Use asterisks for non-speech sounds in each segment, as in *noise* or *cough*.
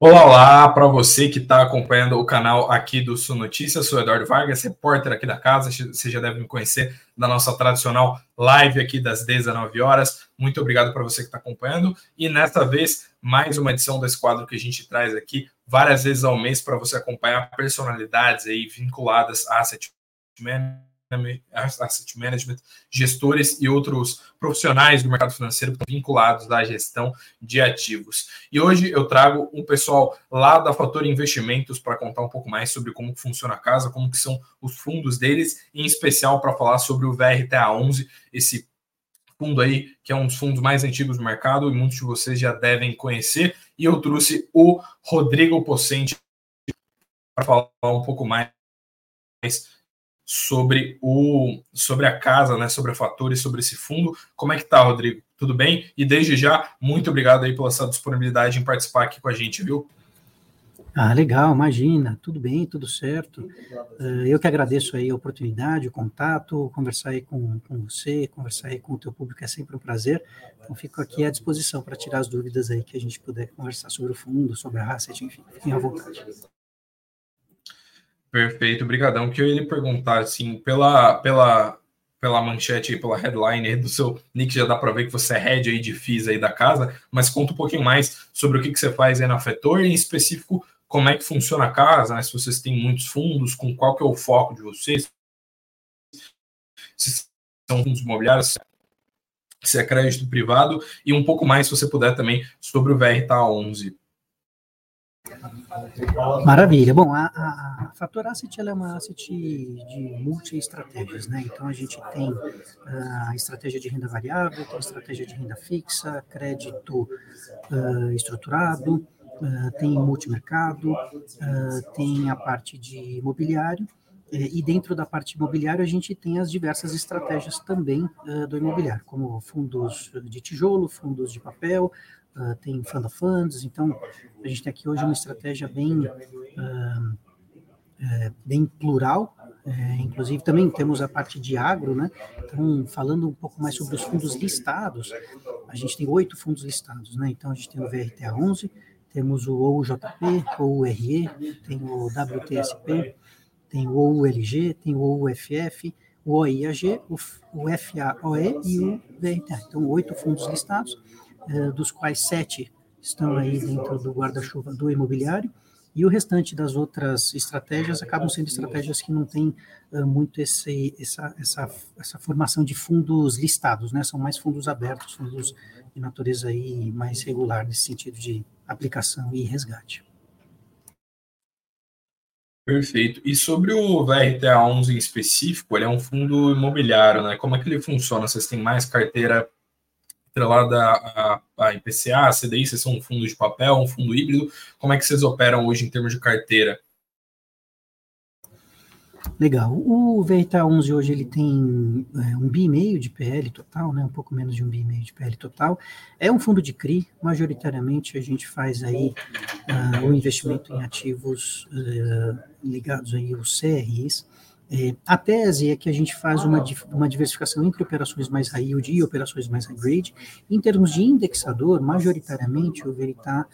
Olá, olá para você que está acompanhando o canal aqui do Sul Notícias. Sou Eduardo Vargas, repórter aqui da casa. Você já deve me conhecer da nossa tradicional live aqui das 19 horas. Muito obrigado para você que está acompanhando. E nesta vez, mais uma edição desse quadro que a gente traz aqui várias vezes ao mês para você acompanhar personalidades aí vinculadas a asset management asset management, gestores e outros profissionais do mercado financeiro vinculados à gestão de ativos. E hoje eu trago um pessoal lá da Fator Investimentos para contar um pouco mais sobre como funciona a casa, como que são os fundos deles, em especial para falar sobre o VRTA11, esse fundo aí que é um dos fundos mais antigos do mercado e muitos de vocês já devem conhecer. E eu trouxe o Rodrigo Pocente para falar um pouco mais sobre o sobre a casa, né, sobre a fatura e sobre esse fundo. Como é que tá, Rodrigo? Tudo bem? E desde já, muito obrigado aí pela sua disponibilidade em participar aqui com a gente, viu? Ah, legal, imagina, tudo bem, tudo certo. Uh, eu que agradeço aí a oportunidade, o contato, conversar aí com, com você, conversar aí com o teu público é sempre um prazer. Então, fico aqui à disposição para tirar as dúvidas aí que a gente puder conversar sobre o fundo, sobre a asset, enfim, fiquem à vontade. Perfeito, brigadão. Que eu ia perguntar, assim, pela, pela, pela manchete pela headline do seu nick, já dá para ver que você é head aí de FIIs aí da casa, mas conta um pouquinho mais sobre o que, que você faz aí na Fetor e, em específico, como é que funciona a casa, né? se vocês têm muitos fundos, com qual que é o foco de vocês, se são fundos imobiliários, se é crédito privado, e um pouco mais, se você puder, também, sobre o VRTA 11. Maravilha. Bom, a, a, Fator Asset é uma asset de multi-estratégias, né? Então a gente tem a uh, estratégia de renda variável, tem estratégia de renda fixa, crédito uh, estruturado, uh, tem multimercado, tem a parte de imobiliário, e dentro da parte imobiliária, a gente tem as diversas estratégias também uh, do imobiliário, como fundos de tijolo, fundos de papel, uh, tem fund of funds, então a gente tem aqui hoje uma estratégia bem, uh, bem plural, é, inclusive também temos a parte de agro, né? Então, falando um pouco mais sobre os fundos listados, a gente tem oito fundos listados, né? Então, a gente tem o VRTA 11, temos o OUJP, OURE, tem o WTSP, tem o OULG, tem o OUFF, o OIAG, o, FAOE e o VRTA. Então, oito fundos listados, dos quais sete estão aí dentro do guarda-chuva do imobiliário, e o restante das outras estratégias acabam sendo estratégias que não têm uh, muito esse, essa, essa, essa formação de fundos listados, né? São mais fundos abertos, fundos de natureza aí mais regular nesse sentido de aplicação e resgate. Perfeito. E sobre o VRTA 11 em específico, ele é um fundo imobiliário, né? Como é que ele funciona? Vocês têm mais carteira atrelada a, a IPCA, a CDI, vocês são um fundo de papel, um fundo híbrido, como é que vocês operam hoje em termos de carteira? Legal. O VRTA 11 hoje ele tem é, um bi meio de PL total, né? Um pouco menos de um bi meio de PL total. É um fundo de CRI. Majoritariamente a gente faz aí uh, o investimento em ativos uh, ligados aí aos CRIs. É, a tese é que a gente faz uma, uma diversificação entre operações mais high yield e operações mais high grade. Em termos de indexador, majoritariamente o Veritá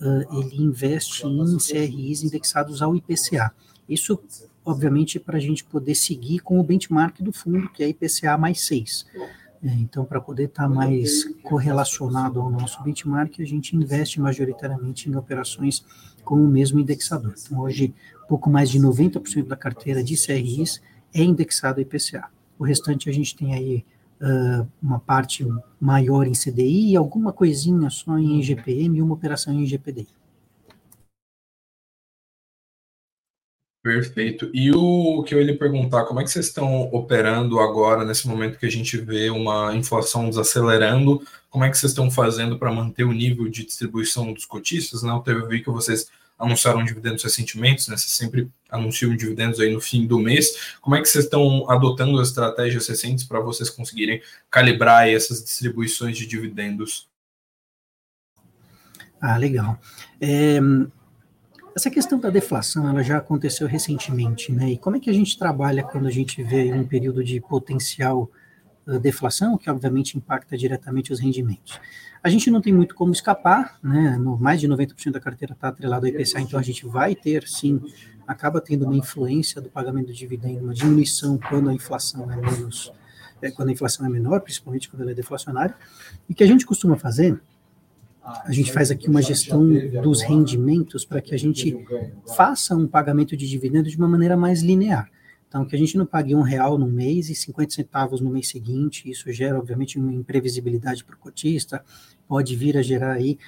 uh, ele investe em CRIs indexados ao IPCA. Isso, obviamente, para a gente poder seguir com o benchmark do fundo, que é IPCA mais 6. É, então, para poder estar tá mais correlacionado ao nosso benchmark, a gente investe majoritariamente em operações com o mesmo indexador. Então, hoje, pouco mais de 90% da carteira de CRIs é indexado IPCA. O restante a gente tem aí uh, uma parte maior em CDI e alguma coisinha só em IGPM e uma operação em IGPDI. Perfeito. E o que eu ia lhe perguntar, como é que vocês estão operando agora, nesse momento que a gente vê uma inflação desacelerando? Como é que vocês estão fazendo para manter o nível de distribuição dos cotistas? Né? Eu vi que vocês anunciaram dividendos recentemente, né? Vocês sempre anunciam dividendos aí no fim do mês. Como é que vocês estão adotando as estratégias recentes para vocês conseguirem calibrar essas distribuições de dividendos? Ah, legal. É, essa questão da deflação, ela já aconteceu recentemente, né? E como é que a gente trabalha quando a gente vê um período de potencial deflação, que obviamente impacta diretamente os rendimentos. A gente não tem muito como escapar, né? No, mais de 90% da carteira está atrelado ao IPCA, então a gente vai ter, sim, acaba tendo uma influência do pagamento do dividendo, uma diminuição quando a inflação é menos, é, quando a inflação é menor, principalmente quando ela é deflacionária. E que a gente costuma fazer a gente faz aqui uma gestão dos rendimentos para que a gente faça um pagamento de dividendo de uma maneira mais linear. Então, que a gente não pague um real no mês e 50 centavos no mês seguinte, isso gera, obviamente, uma imprevisibilidade para o cotista, pode vir a gerar aí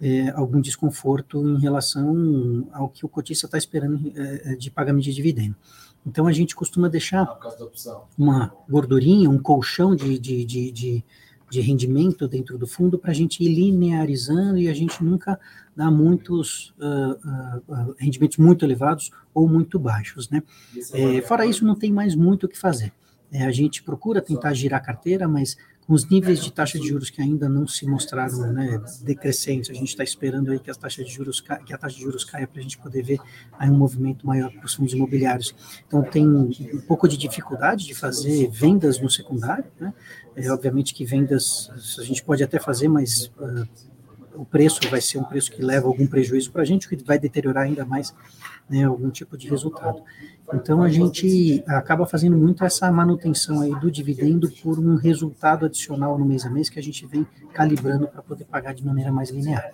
é, algum desconforto em relação ao que o cotista está esperando é, de pagamento de dividendo. Então, a gente costuma deixar uma gordurinha, um colchão de, de, de, de de rendimento dentro do fundo para a gente ir linearizando e a gente nunca dá muitos uh, uh, rendimentos muito elevados ou muito baixos, né? É, fora isso, não tem mais muito o que fazer. É, a gente procura tentar girar a carteira, mas com os níveis de taxa de juros que ainda não se mostraram né, decrescentes, a gente está esperando aí que a taxa de juros que a taxa de juros caia para a gente poder ver aí um movimento maior para os fundos imobiliários. Então tem um pouco de dificuldade de fazer vendas no secundário, né? É, obviamente que vendas a gente pode até fazer, mas uh, o preço vai ser um preço que leva algum prejuízo para a gente, que vai deteriorar ainda mais né, algum tipo de resultado. Então a gente acaba fazendo muito essa manutenção aí do dividendo por um resultado adicional no mês a mês que a gente vem calibrando para poder pagar de maneira mais linear.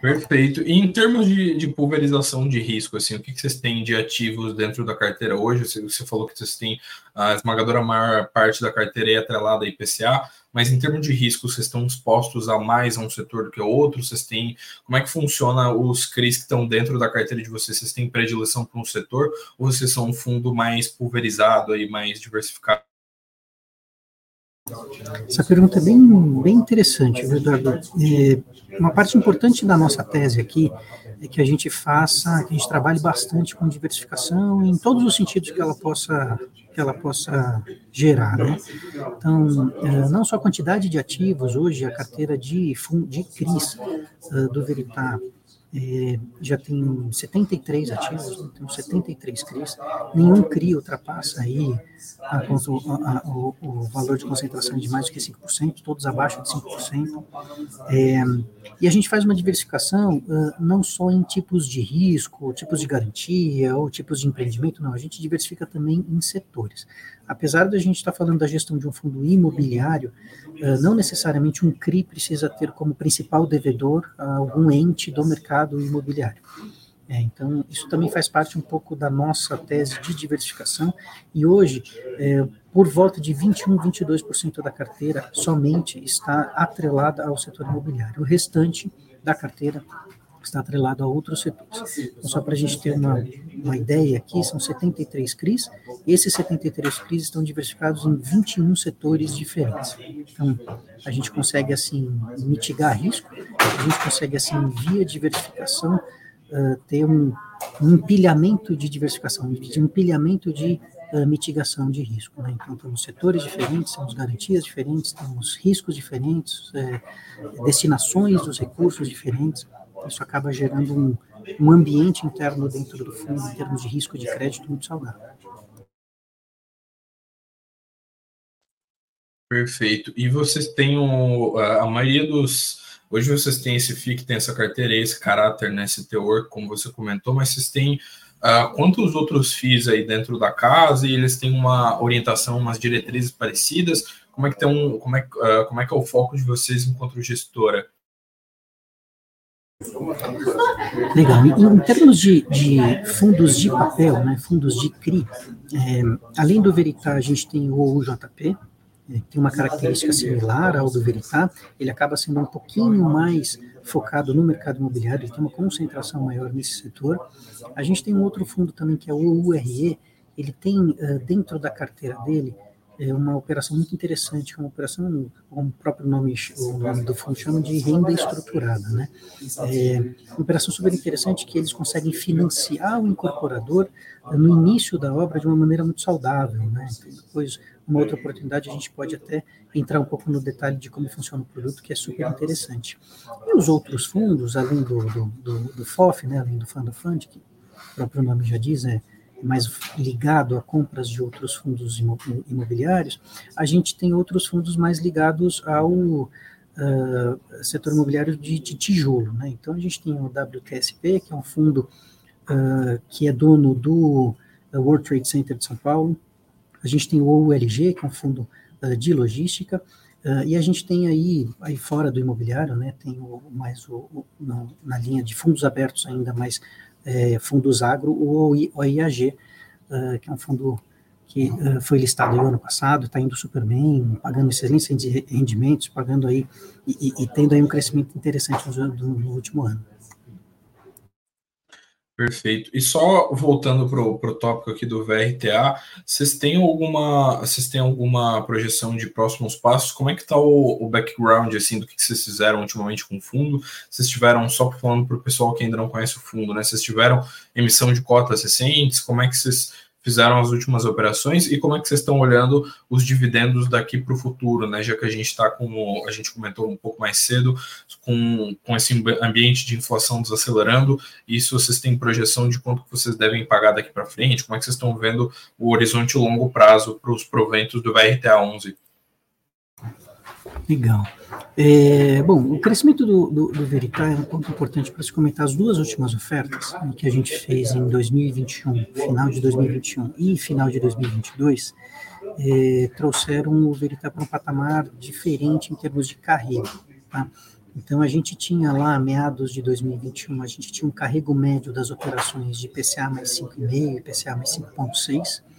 Perfeito. E em termos de, de, pulverização de risco, assim, o que, que vocês têm de ativos dentro da carteira hoje? Você, você falou que vocês têm a esmagadora maior parte da carteira é atrelada a IPCA, mas em termos de risco, vocês estão expostos a mais a um setor do que o outro? Vocês têm. Como é que funciona os CRIs que estão dentro da carteira de vocês? Vocês têm predileção para um setor ou vocês são um fundo mais pulverizado e mais diversificado? Essa pergunta é bem, bem interessante, Eduardo. É, uma parte importante da nossa tese aqui é que a gente faça, que a gente trabalhe bastante com diversificação em todos os sentidos que ela possa que ela possa gerar, né? Então, é, não só a quantidade de ativos, hoje a carteira de, de CRIs uh, do Veritar é, já tem 73 ativos, né? tem 73 CRIs, nenhum CRI ultrapassa aí a, a, a, o, o, valor de concentração de mais do que 5%, todos abaixo de 5%. É, e a gente faz uma diversificação uh, não só em tipos de risco, tipos de garantia ou tipos de empreendimento, não, a gente diversifica também em setores. Apesar de a gente estar falando da gestão de um fundo imobiliário, uh, não necessariamente um CRI precisa ter como principal devedor algum ente do mercado imobiliário. É, então, isso também faz parte um pouco da nossa tese de diversificação, e hoje, é, por volta de 21, 22% da carteira somente está atrelada ao setor imobiliário. O restante da carteira está atrelado a outros setores. Então, só para a gente ter uma, uma ideia aqui, são 73 CRIs, esses 73 CRIs estão diversificados em 21 setores diferentes. Então, a gente consegue, assim, mitigar risco, a gente consegue, assim, via diversificação, uh, ter um, um, empilhamento de diversificação, de empilhamento de uh, mitigação de risco. Né? Então, temos setores diferentes, temos garantias diferentes, temos riscos diferentes, é, destinações dos recursos diferentes. Isso acaba gerando um, um ambiente interno dentro do fundo, em termos de risco de crédito, muito saudável. Perfeito. E vocês têm o, a maioria dos. Hoje vocês têm esse FIC, tem essa carteira, esse caráter, né, esse teor, como você comentou, mas vocês têm uh, quantos outros FIIs aí dentro da casa e eles têm uma orientação, umas diretrizes parecidas? Como é que tem um, como é, uh, como é que é o foco de vocês enquanto gestora? Legal. Em, termos de, de, fundos de papel, né, fundos de CRI, é, além do Veritar, a gente tem o OUJP, é, tem uma característica similar ao do Veritar, ele acaba sendo um pouquinho mais focado no mercado imobiliário, ele tem uma concentração maior nesse setor. A gente tem um outro fundo também, que é o URE, ele tem dentro da carteira dele é uma operação muito interessante, uma operação, como o próprio nome, o nome do fundo chama de renda estruturada, né? É uma operação super interessante que eles conseguem financiar o incorporador no início da obra de uma maneira muito saudável, né? Então, depois, uma outra oportunidade, a gente pode até entrar um pouco no detalhe de como funciona o produto, que é super interessante. E os outros fundos, além do, do, do, do FOF, né, além do Fund of Fund, que o próprio nome já diz, é mais ligado a compras de outros fundos imobiliários, a gente tem outros fundos mais ligados ao uh, setor imobiliário de, de, tijolo. Né? Então, a gente tem o WTSP, que é um fundo uh, que é dono do World Trade Center de São Paulo, a gente tem o OULG, que é um fundo uh, de logística, Uh, e a gente tem aí, aí fora do imobiliário, né, tem o, mais o, o na, linha de fundos abertos ainda, mais é, fundos agro, o, o IAG, uh, que é um fundo que uh, foi listado no ano passado, está indo super bem, pagando excelentes rendimentos, pagando aí, e, e, e tendo aí um crescimento interessante no, no último ano. Perfeito. E só voltando para o tópico aqui do VRTA, vocês têm alguma, vocês têm alguma projeção de próximos passos? Como é que está o, o, background assim do que, vocês fizeram ultimamente com o fundo? Vocês tiveram, só falando para o pessoal que ainda não conhece o fundo, né? Vocês tiveram emissão de cotas recentes? Como é que vocês fizeram as últimas operações e como é que vocês estão olhando os dividendos daqui para o futuro, né? Já que a gente está, como a gente comentou um pouco mais cedo, com, com esse ambiente de inflação desacelerando, isso vocês têm projeção de quanto vocês devem pagar daqui para frente? Como é que vocês estão vendo o horizonte longo prazo para os proventos do VRTA 11? Legal. É, bom, o crescimento do, do, do é um ponto importante para se comentar as duas últimas ofertas que a gente fez em 2021, final de 2021 e final de 2022, é, trouxeram o Veritar para um patamar diferente em termos de carrego. Tá? Então, a gente tinha lá, meados de 2021, a gente tinha um carrego médio das operações de PCA mais 5,5 e PCA mais 5,6, é,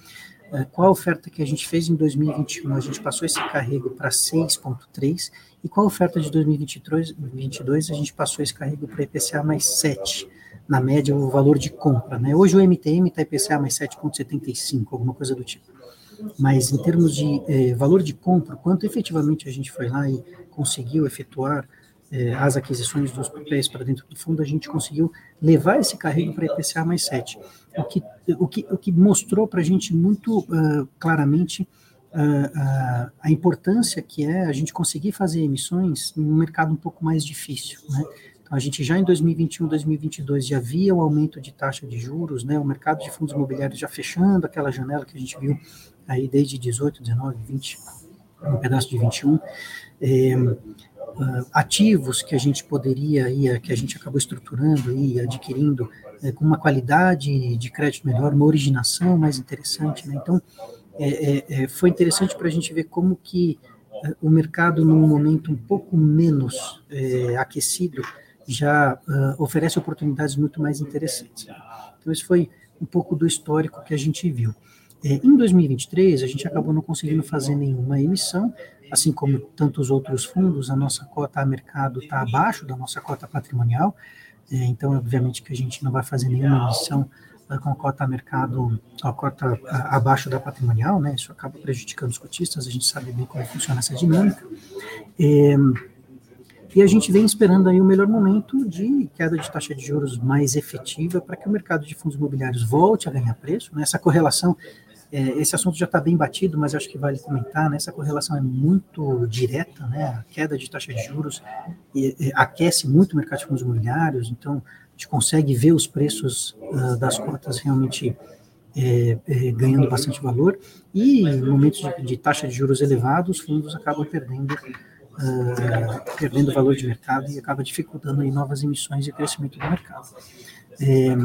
qual a oferta que a gente fez em 2021? A gente passou esse carrego para 6,3 e qual a oferta de 2023, 2022? A gente passou esse carrego para IPCA mais 7, na média o valor de compra. Né? Hoje o MTM está IPCA mais 7,75, alguma coisa do tipo. Mas em termos de eh, valor de compra, quanto efetivamente a gente foi lá e conseguiu efetuar eh, as aquisições dos papéis para dentro do fundo, a gente conseguiu levar esse carrego para IPCA mais 7 o que, o que, o que mostrou para a gente muito uh, claramente uh, uh, a importância que é a gente conseguir fazer emissões num mercado um pouco mais difícil, né? Então, a gente já em 2021, 2022 já via o aumento de taxa de juros, né? O mercado de fundos imobiliários já fechando aquela janela que a gente viu aí desde 18, 19, 20, um pedaço de 21. É, uh, ativos que a gente poderia, ir, que a gente acabou estruturando e adquirindo é, com uma qualidade de crédito melhor, uma originação mais interessante. Né? Então, é, é, é foi interessante para a gente ver como que é, o mercado, num momento um pouco menos é, aquecido, já uh, oferece oportunidades muito mais interessantes. Então, esse foi um pouco do histórico que a gente viu. em 2023, a gente acabou não conseguindo fazer nenhuma emissão, assim como tantos outros fundos, a nossa cota a mercado está abaixo da nossa cota patrimonial, é, então, obviamente, que a gente não vai fazer nenhuma emissão uh, com a cota a mercado, a cota abaixo da patrimonial, né? Isso acaba prejudicando os cotistas, a gente sabe bem como funciona essa dinâmica. É, e a gente vem esperando aí o melhor momento de queda de taxa de juros mais efetiva para que o mercado de fundos imobiliários volte a ganhar preço. Né? Essa correlação é, esse assunto já está bem batido, mas acho que vale comentar, né? Essa correlação é muito direta, né? A queda de taxa de juros aquece muito o mercado de fundos imobiliários, então a gente consegue ver os preços uh, das cotas realmente é, é, ganhando bastante valor, e em momentos de, de, taxa de juros elevados, os fundos acabam perdendo, uh, perdendo valor de mercado e acaba dificultando aí novas emissões e crescimento do mercado. É,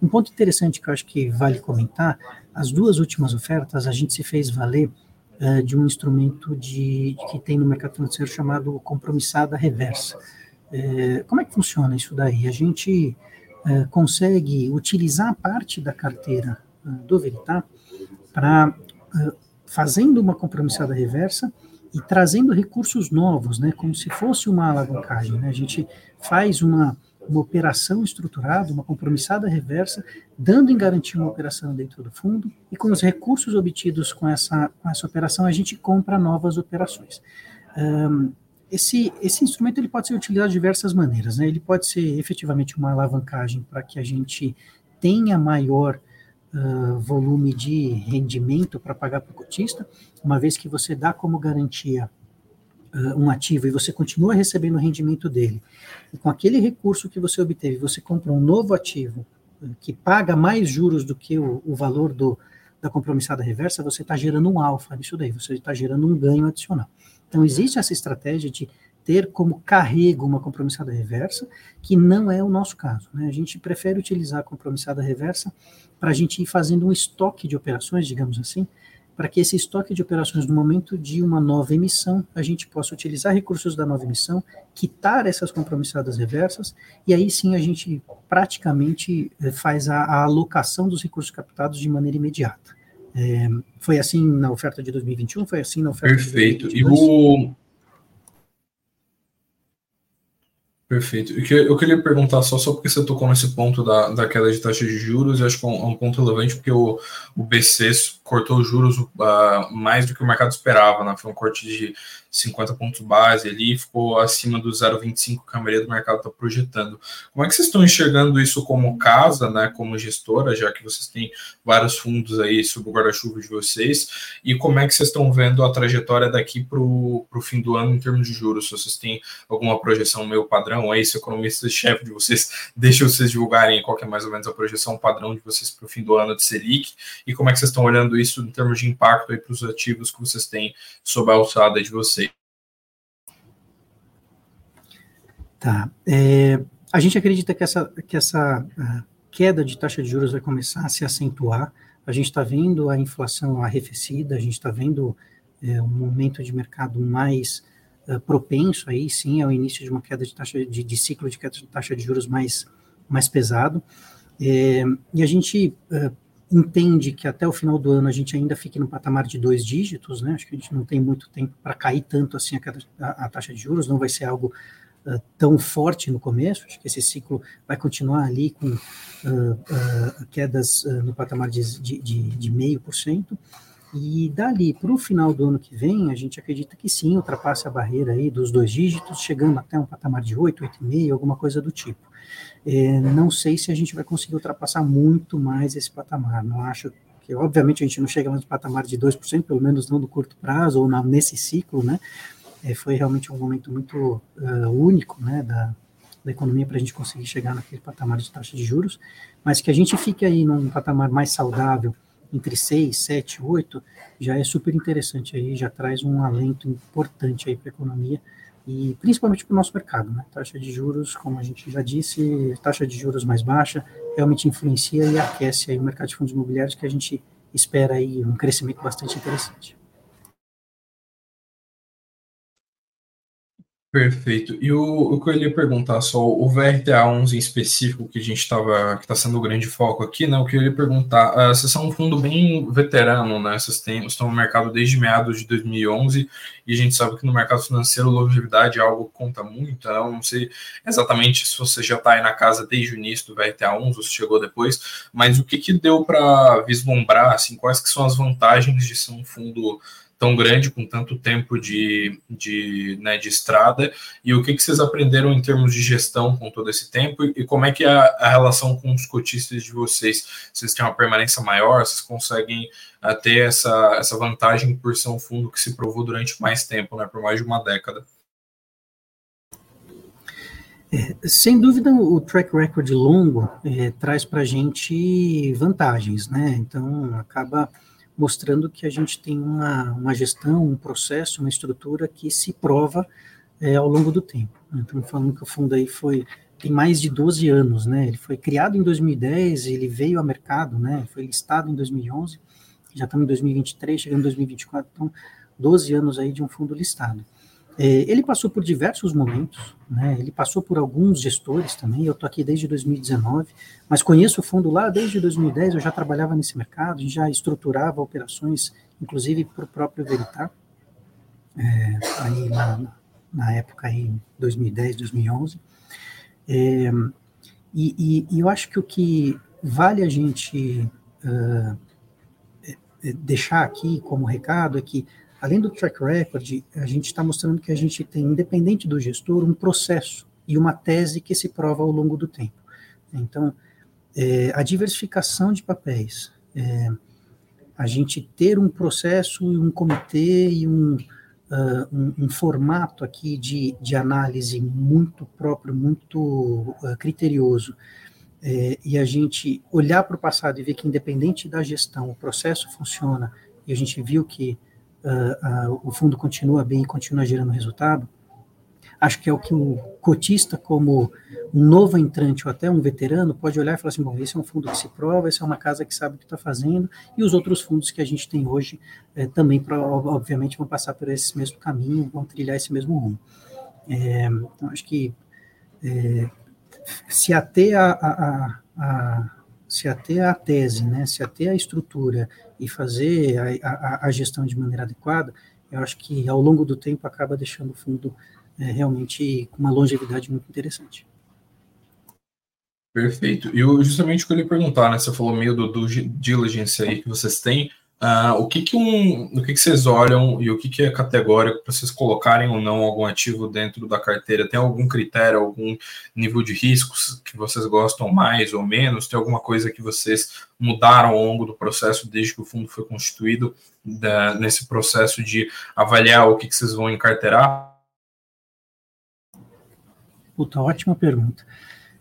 um ponto interessante que eu acho que vale comentar, as duas últimas ofertas a gente se fez valer uh, de um instrumento de, que tem no mercado financeiro chamado compromissada reversa. Uh, como é que funciona isso daí? A gente uh, consegue utilizar parte da carteira do Veritá para, fazendo uma compromissada reversa, e trazendo recursos novos, né, como se fosse uma alavancagem. Né? A gente faz uma uma operação estruturada, uma compromissada reversa, dando em garantia uma operação dentro do fundo, e com os recursos obtidos com essa, com essa operação, a gente compra novas operações. Um, esse, esse instrumento ele pode ser utilizado de diversas maneiras. Né? Ele pode ser efetivamente uma alavancagem para que a gente tenha maior uh, volume de rendimento para pagar para o cotista, uma vez que você dá como garantia uh, um ativo e você continua recebendo o rendimento dele, e com aquele recurso que você obteve, você compra um novo ativo que paga mais juros do que o, o valor do, da compromissada reversa, você está gerando um alfa nisso daí, você está gerando um ganho adicional. Então, existe essa estratégia de ter como carrego uma compromissada reversa, que não é o nosso caso. Né? A gente prefere utilizar a compromissada reversa para a gente ir fazendo um estoque de operações, digamos assim, para que esse estoque de operações, no momento de uma nova emissão, a gente possa utilizar recursos da nova emissão, quitar essas compromissadas reversas, e aí sim a gente praticamente eh, faz a, a alocação dos recursos captados de maneira imediata. É, foi assim na oferta de 2021, foi assim na oferta Perfeito. de 2022. Perfeito. E o Perfeito. Eu queria perguntar só, só porque você tocou nesse ponto da, da queda de taxa de juros, eu acho que é um, é um ponto relevante, porque o, o BC cortou os juros uh, mais do que o mercado esperava, né? Foi um corte de 50 pontos base ali, ficou acima do 0,25 que a maioria do mercado está projetando. Como é que vocês estão enxergando isso como casa, né, como gestora, já que vocês têm vários fundos aí sob o guarda-chuva de vocês, e como é que vocês estão vendo a trajetória daqui para o fim do ano em termos de juros? Se vocês têm alguma projeção meio padrão aí, se o economista-chefe de vocês *laughs* deixa vocês divulgarem qual é mais ou menos a projeção padrão de vocês para o fim do ano de Selic, e como é que vocês estão olhando isso em termos de impacto aí para os ativos que vocês têm sob a alçada de vocês? Tá. É, a gente acredita que essa, que essa queda de taxa de juros vai começar a se acentuar. A gente está vendo a inflação arrefecida, a gente está vendo é, um momento de mercado mais uh, propenso aí, sim, ao início de uma queda de taxa de, de ciclo de queda de taxa de juros mais, mais pesado. É, e a gente uh, entende que até o final do ano a gente ainda fique no patamar de dois dígitos, né? Acho que a gente não tem muito tempo para cair tanto assim a, a, a, taxa de juros, não vai ser algo uh, tão forte no começo, acho que esse ciclo vai continuar ali com uh, quedas no patamar de, de, de, de meio por cento, e dali para o final do ano que vem, a gente acredita que sim, ultrapasse a barreira aí dos dois dígitos, chegando até um patamar de 8, 8,5, alguma coisa do tipo. É, não sei se a gente vai conseguir ultrapassar muito mais esse patamar, não acho que, obviamente, a gente não chega mais no patamar de 2%, pelo menos não no curto prazo, ou na, nesse ciclo, né, é, foi realmente um momento muito uh, único né, da, da economia para a gente conseguir chegar naquele patamar de taxa de juros, mas que a gente fique aí num patamar mais saudável, entre 6, 7, 8, já é super interessante aí, já traz um alento importante aí para a economia e principalmente para o nosso mercado, né? Taxa de juros, como a gente já disse, taxa de juros mais baixa realmente influencia e aquece aí o mercado de fundos imobiliários que a gente espera aí um crescimento bastante interessante. Perfeito. E o, o que eu ia perguntar só, o VRTA 11 em específico, que a gente estava, que está sendo o grande foco aqui, né? O que eu ia perguntar, uh, vocês são um fundo bem veterano, né? Vocês têm, estão no mercado desde meados de 2011 e a gente sabe que no mercado financeiro longevidade é algo que conta muito. Né? Eu não sei exatamente se você já está aí na casa desde o início do VRTA 11 ou se chegou depois, mas o que, que deu para vislumbrar, assim, quais que são as vantagens de ser um fundo tão grande, com tanto tempo de, de, né, de estrada, e o que, que vocês aprenderam em termos de gestão com todo esse tempo, e, como é que é a, a relação com os cotistas de vocês? Vocês têm uma permanência maior, vocês conseguem uh, ter essa, essa vantagem por ser um fundo que se provou durante mais tempo, né, por mais de uma década? É, sem dúvida, o track record longo é, traz para a gente vantagens, né? Então, acaba mostrando que a gente tem uma, uma gestão, um processo, uma estrutura que se prova é, ao longo do tempo. Então, falando que o fundo aí foi tem mais de 12 anos, né? Ele foi criado em 2010, ele veio ao mercado, né? Foi listado em 2011, já estamos em 2023, chegando em 2024, então 12 anos aí de um fundo listado. É, ele passou por diversos momentos, né? ele passou por alguns gestores também. Eu estou aqui desde 2019, mas conheço o fundo lá desde 2010. Eu já trabalhava nesse mercado, já estruturava operações, inclusive para o próprio Veritar, é, aí na, na, época aí 2010, 2011. É, e, e, e, eu acho que o que vale a gente uh, deixar aqui como recado é que além do track record, a gente está mostrando que a gente tem, independente do gestor, um processo e uma tese que se prova ao longo do tempo. Então, é, a diversificação de papéis, é, a gente ter um processo e um comitê e um, uh, um, um, formato aqui de, de análise muito próprio, muito uh, criterioso, é, e a gente olhar para o passado e ver que, independente da gestão, o processo funciona, e a gente viu que uh, uh, o fundo continua bem e continua gerando resultado, acho que é o que o cotista, como um novo entrante ou até um veterano, pode olhar e falar assim: bom, esse é um fundo que se prova, essa é uma casa que sabe o que está fazendo, e os outros fundos que a gente tem hoje é, também, obviamente, vão passar por esse mesmo caminho, vão trilhar esse mesmo rumo. É, então, acho que é, se ater a, a, a, se ater à tese, né, se ater à estrutura e fazer a, a, a, gestão de maneira adequada, eu acho que ao longo do tempo acaba deixando o fundo é, realmente com uma longevidade muito interessante. Perfeito. E eu justamente o que eu ia perguntar, né? Você falou meio do, do diligence aí que vocês têm. Uh, o que que um, o que que vocês olham e o que que é categórico para vocês colocarem ou não algum ativo dentro da carteira? Tem algum critério, algum nível de riscos que vocês gostam mais ou menos? Tem alguma coisa que vocês mudaram ao longo do processo desde que o fundo foi constituído da, nesse processo de avaliar o que que vocês vão encarteirar? Puta, ótima pergunta.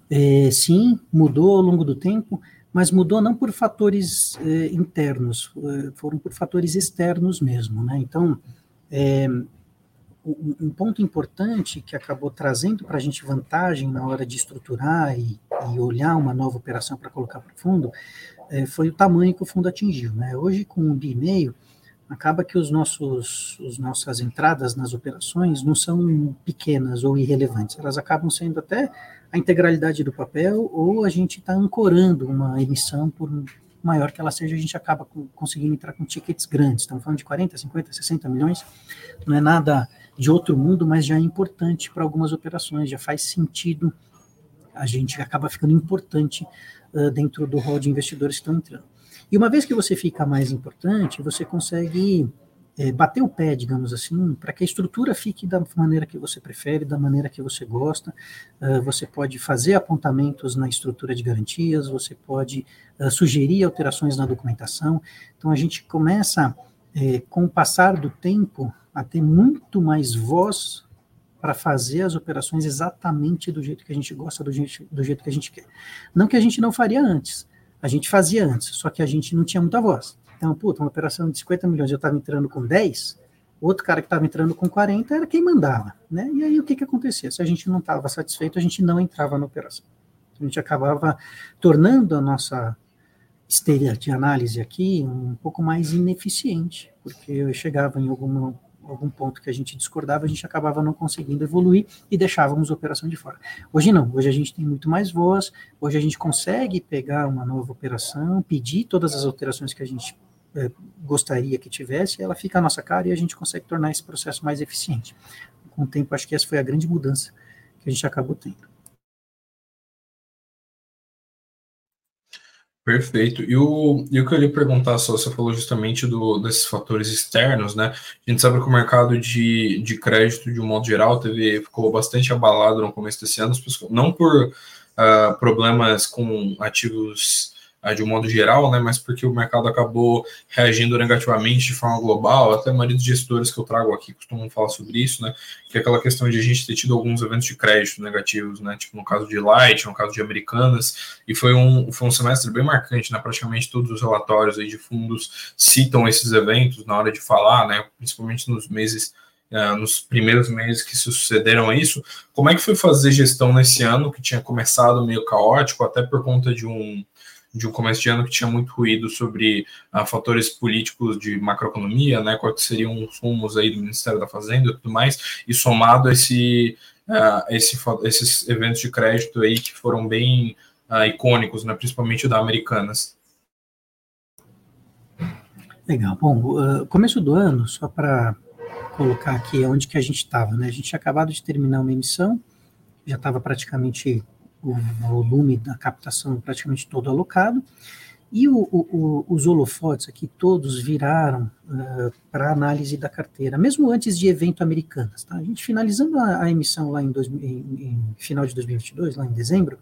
É, sim, mudou ao longo do tempo mas mudou não por fatores eh, internos, eh, foram por fatores externos mesmo, né? Então, é, um, um, ponto importante que acabou trazendo para a gente vantagem na hora de estruturar e, e olhar uma nova operação para colocar para o fundo é, foi o tamanho que o fundo atingiu, né? Hoje, com um bi e meio, acaba que os nossos, os nossas entradas nas operações não são pequenas ou irrelevantes, elas acabam sendo até a integralidade do papel, ou a gente está ancorando uma emissão por maior que ela seja, a gente acaba conseguindo entrar com tickets grandes. Estamos falando de 40, 50, 60 milhões, não é nada de outro mundo, mas já é importante para algumas operações, já faz sentido, a gente acaba ficando importante uh, dentro do rol de investidores que estão entrando. E uma vez que você fica mais importante, você consegue é, bater o pé, digamos assim, para que a estrutura fique da maneira que você prefere, da maneira que você gosta. Uh, você pode fazer apontamentos na estrutura de garantias, você pode uh, sugerir alterações na documentação. Então a gente começa, é, com o passar do tempo, a ter muito mais voz para fazer as operações exatamente do jeito que a gente gosta, do jeito, do jeito que a gente quer. Não que a gente não faria antes, a gente fazia antes, só que a gente não tinha muita voz. Então, puta, uma operação de 50 milhões eu estava entrando com 10, outro cara que estava entrando com 40 era quem mandava, né? E aí o que que acontecia? Se a gente não estava satisfeito, a gente não entrava na operação. A gente acabava tornando a nossa esteira de análise aqui um pouco mais ineficiente, porque eu chegava em alguma, algum ponto que a gente discordava, a gente acabava não conseguindo evoluir e deixávamos a operação de fora. Hoje não, hoje a gente tem muito mais voz, hoje a gente consegue pegar uma nova operação, pedir todas as alterações que a gente é, gostaria que tivesse, ela fica à nossa cara e a gente consegue tornar esse processo mais eficiente. Com o tempo, acho que essa foi a grande mudança que a gente acabou tendo. Perfeito. E o, e o que eu ia perguntar, só, você falou justamente do, desses fatores externos, né? A gente sabe que o mercado de, de crédito, de um modo geral, teve, ficou bastante abalado no começo desse ano, não por uh, problemas com ativos de um modo geral, né, mas porque o mercado acabou reagindo negativamente de forma global, até a maioria dos gestores que eu trago aqui costumam falar sobre isso, né, que é aquela questão de a gente ter tido alguns eventos de crédito negativos, né, tipo no caso de Light, no caso de Americanas, e foi um, foi um semestre bem marcante, né, praticamente todos os relatórios aí de fundos citam esses eventos na hora de falar, né, principalmente nos meses Uh, nos primeiros meses que sucederam a isso, como é que foi fazer gestão nesse ano que tinha começado meio caótico, até por conta de um, de um começo de ano que tinha muito ruído sobre uh, fatores políticos de macroeconomia, né, quais seriam os rumos aí do Ministério da Fazenda e tudo mais, e somado a esse, uh, esse, esses eventos de crédito aí que foram bem uh, icônicos, né, principalmente o da Americanas. Legal. Bom, começo do ano, só para colocar aqui onde que a gente estava, né? A gente tinha acabado de terminar uma emissão, já estava praticamente o volume da captação praticamente todo alocado, e o, o, os holofotes aqui todos viraram uh, para análise da carteira, mesmo antes de evento americanas. Tá? A gente finalizando a, a emissão lá em, dois, em, em, final de 2022, lá em dezembro,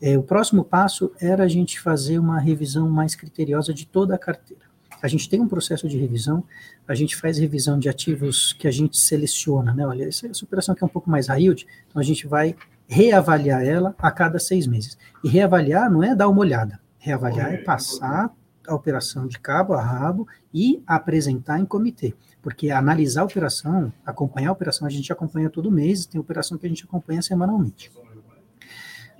é, o próximo passo era a gente fazer uma revisão mais criteriosa de toda a carteira. A gente tem um processo de revisão, a gente faz revisão de ativos que a gente seleciona, né? Olha, essa, essa operação aqui é um pouco mais high yield, então a gente vai reavaliar ela a cada seis meses. E reavaliar não é dar uma olhada, reavaliar é passar a operação de cabo a rabo e apresentar em comitê. Porque analisar a operação, acompanhar a operação, a gente acompanha todo mês, tem operação que a gente acompanha semanalmente.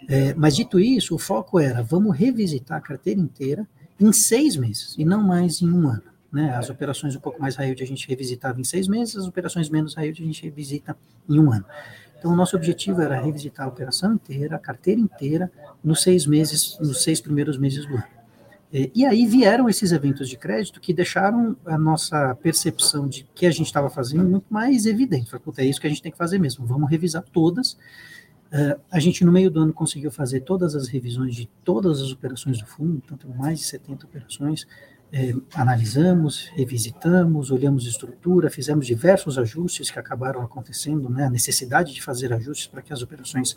É, mas dito isso, o foco era vamos revisitar a carteira inteira em seis meses e não mais em um ano. Né? As operações um pouco mais high yield a gente revisitava em seis meses, as operações menos high yield a gente revisita em um ano. Então, o nosso objetivo era revisitar a operação inteira, a carteira inteira, nos seis meses, nos seis primeiros meses do ano. E aí vieram esses eventos de crédito que deixaram a nossa percepção de que a gente estava fazendo muito mais evidente. Falei, é isso que a gente tem que fazer mesmo, vamos revisar todas. Uh, a gente, no meio do ano, conseguiu fazer todas as revisões de todas as operações do fundo, então mais de 70 operações. É, analisamos, revisitamos, olhamos estrutura, fizemos diversos ajustes que acabaram acontecendo, né, a necessidade de fazer ajustes para que as operações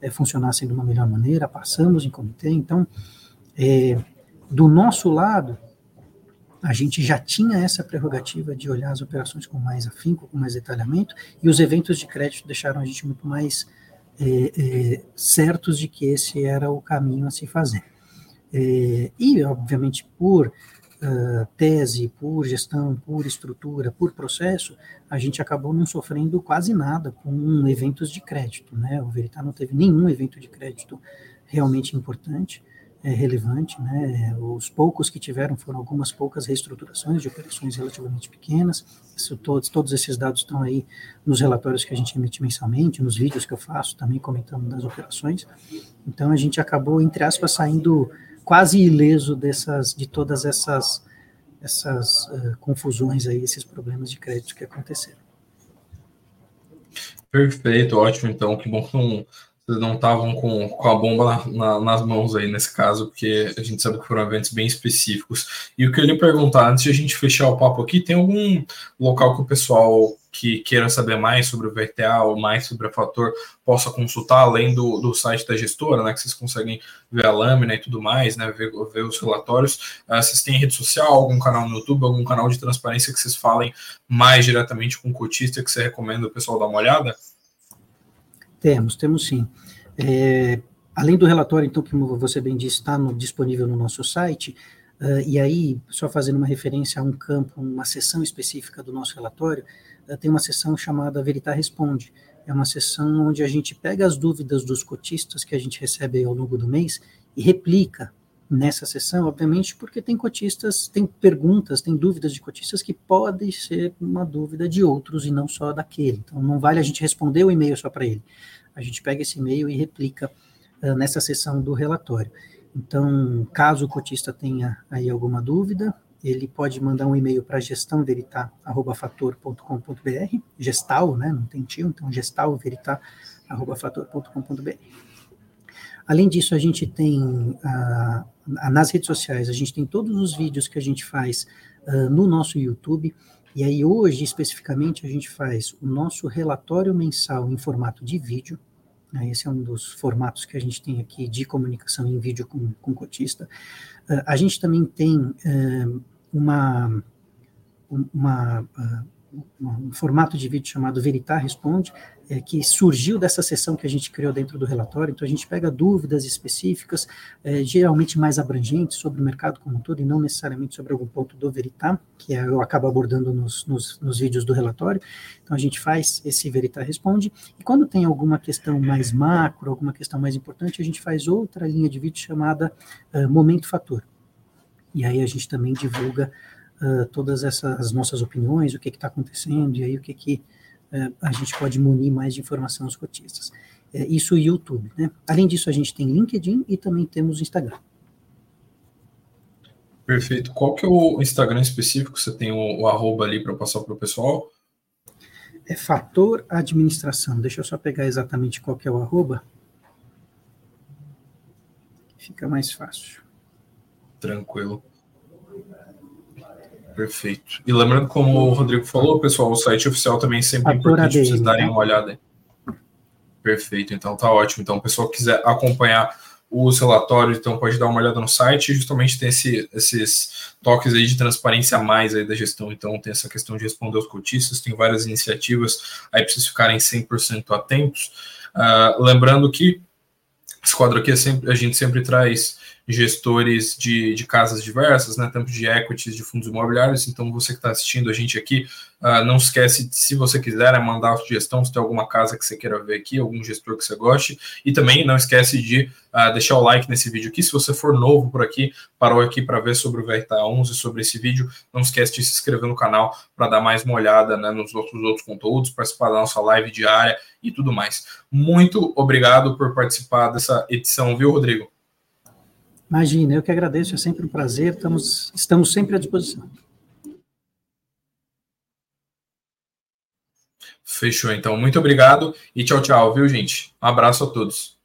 é, funcionassem de uma melhor maneira, passamos em comitê, então, é, do nosso lado, a gente já tinha essa prerrogativa de olhar as operações com mais afinco, com mais detalhamento, e os eventos de crédito deixaram a gente muito mais certos de que esse era o caminho a se fazer. E, obviamente, por uh, tese, por gestão, por estrutura, por processo, a gente acabou não sofrendo quase nada com eventos de crédito. Né? O Veritar não teve nenhum evento de crédito realmente importante é, relevante, né? Os poucos que tiveram foram algumas poucas reestruturações de operações relativamente pequenas. Isso, todos, todos esses dados estão aí nos relatórios que a gente emite mensalmente, nos vídeos que eu faço também comentando das operações. Então a gente acabou, entre aspas, saindo quase ileso dessas, de todas essas, essas uh, confusões aí, esses problemas de crédito que aconteceram. Perfeito, ótimo. Então, que bom que não vocês não estavam com, com a bomba na, na, nas mãos aí nesse caso, porque a gente sabe que foram eventos bem específicos. E o que eu lhe perguntar, antes de a gente fechar o papo aqui, tem algum local que o pessoal que queira saber mais sobre o VTA ou mais sobre a Fator possa consultar, além do, do site da gestora, né, que vocês conseguem ver a lâmina e tudo mais, né, ver, ver os relatórios. Uh, vocês têm rede social, algum canal no YouTube, algum canal de transparência que vocês falem mais diretamente com o cotista que você recomenda o pessoal dar uma olhada? Temos, temos sim. É, além do relatório, então, que você bem disse, está no, disponível no nosso site, uh, e aí, só fazendo uma referência a um campo, uma seção específica do nosso relatório, tem uma seção chamada Veritar Responde. É uma seção onde a gente pega as dúvidas dos cotistas que a gente recebe ao longo do mês e replica nessa sessão, obviamente, porque tem cotistas, tem perguntas, tem dúvidas de cotistas que podem ser uma dúvida de outros e não só daquele. Então, não vale a gente responder o e-mail só para ele. A gente pega esse e-mail e replica uh, nessa sessão do relatório. Então, caso o cotista tenha aí alguma dúvida, ele pode mandar um e-mail para gestãoveritar@fator.com.br, gestal, né, não tem tio, então gestalveritar@fator.com.br. Além disso, a gente tem uh, nas redes sociais, a gente tem todos os vídeos que a gente faz uh, no nosso YouTube. E aí, hoje, especificamente, a gente faz o nosso relatório mensal em formato de vídeo. Né, esse é um dos formatos que a gente tem aqui de comunicação em vídeo com, com cotista. Uh, a gente também tem uh, uma, uma, um formato de vídeo chamado Veritar Responde, é, que surgiu dessa sessão que a gente criou dentro do relatório. Então, a gente pega dúvidas específicas, é, geralmente mais abrangentes sobre o mercado como um todo, e não necessariamente sobre algum ponto do Veritar, que é, eu acabo abordando nos, nos, nos, vídeos do relatório. Então, a gente faz esse Veritar Responde, e quando tem alguma questão mais macro, alguma questão mais importante, a gente faz outra linha de vídeo chamada uh, Momento Fator. E aí a gente também divulga uh, todas essas nossas opiniões, o que está acontecendo, e aí o que, que é, a gente pode munir mais de informação aos cotistas. É, isso o YouTube, né? Além disso, a gente tem LinkedIn e também temos Instagram. Perfeito. Qual que é o Instagram específico? Você tem o, o arroba ali para passar para o pessoal? É fator administração. Deixa eu só pegar exatamente qual que é o arroba. Fica mais fácil. Tranquilo. Perfeito. E lembrando, como o Rodrigo falou, pessoal, o site oficial também é sempre importante vocês darem né? uma olhada. Perfeito, então tá ótimo. Então, o pessoal que quiser acompanhar os relatórios, então pode dar uma olhada no site. Justamente tem esse, esses toques aí de transparência a mais aí da gestão. Então, tem essa questão de responder aos cotistas, tem várias iniciativas aí para vocês ficarem 100% atentos. Uh, lembrando que esse quadro aqui é sempre, a gente sempre traz gestores de, de casas diversas, né, tanto de equities, de fundos imobiliários. Então, você que está assistindo a gente aqui, uh, não esquece, se você quiser, é mandar a sugestão, se tem alguma casa que você queira ver aqui, algum gestor que você goste. E também não esquece de uh, deixar o like nesse vídeo aqui. Se você for novo por aqui, parou aqui para ver sobre o VRTA 11, sobre esse vídeo, não esquece de se inscrever no canal para dar mais uma olhada né, nos outros, outros conteúdos, participar da nossa live diária e tudo mais. Muito obrigado por participar dessa edição, viu, Rodrigo? Imagina, eu que agradeço, é sempre um prazer, estamos, estamos sempre à disposição. Fechou, então. Muito obrigado e tchau, tchau, viu, gente? Um abraço a todos.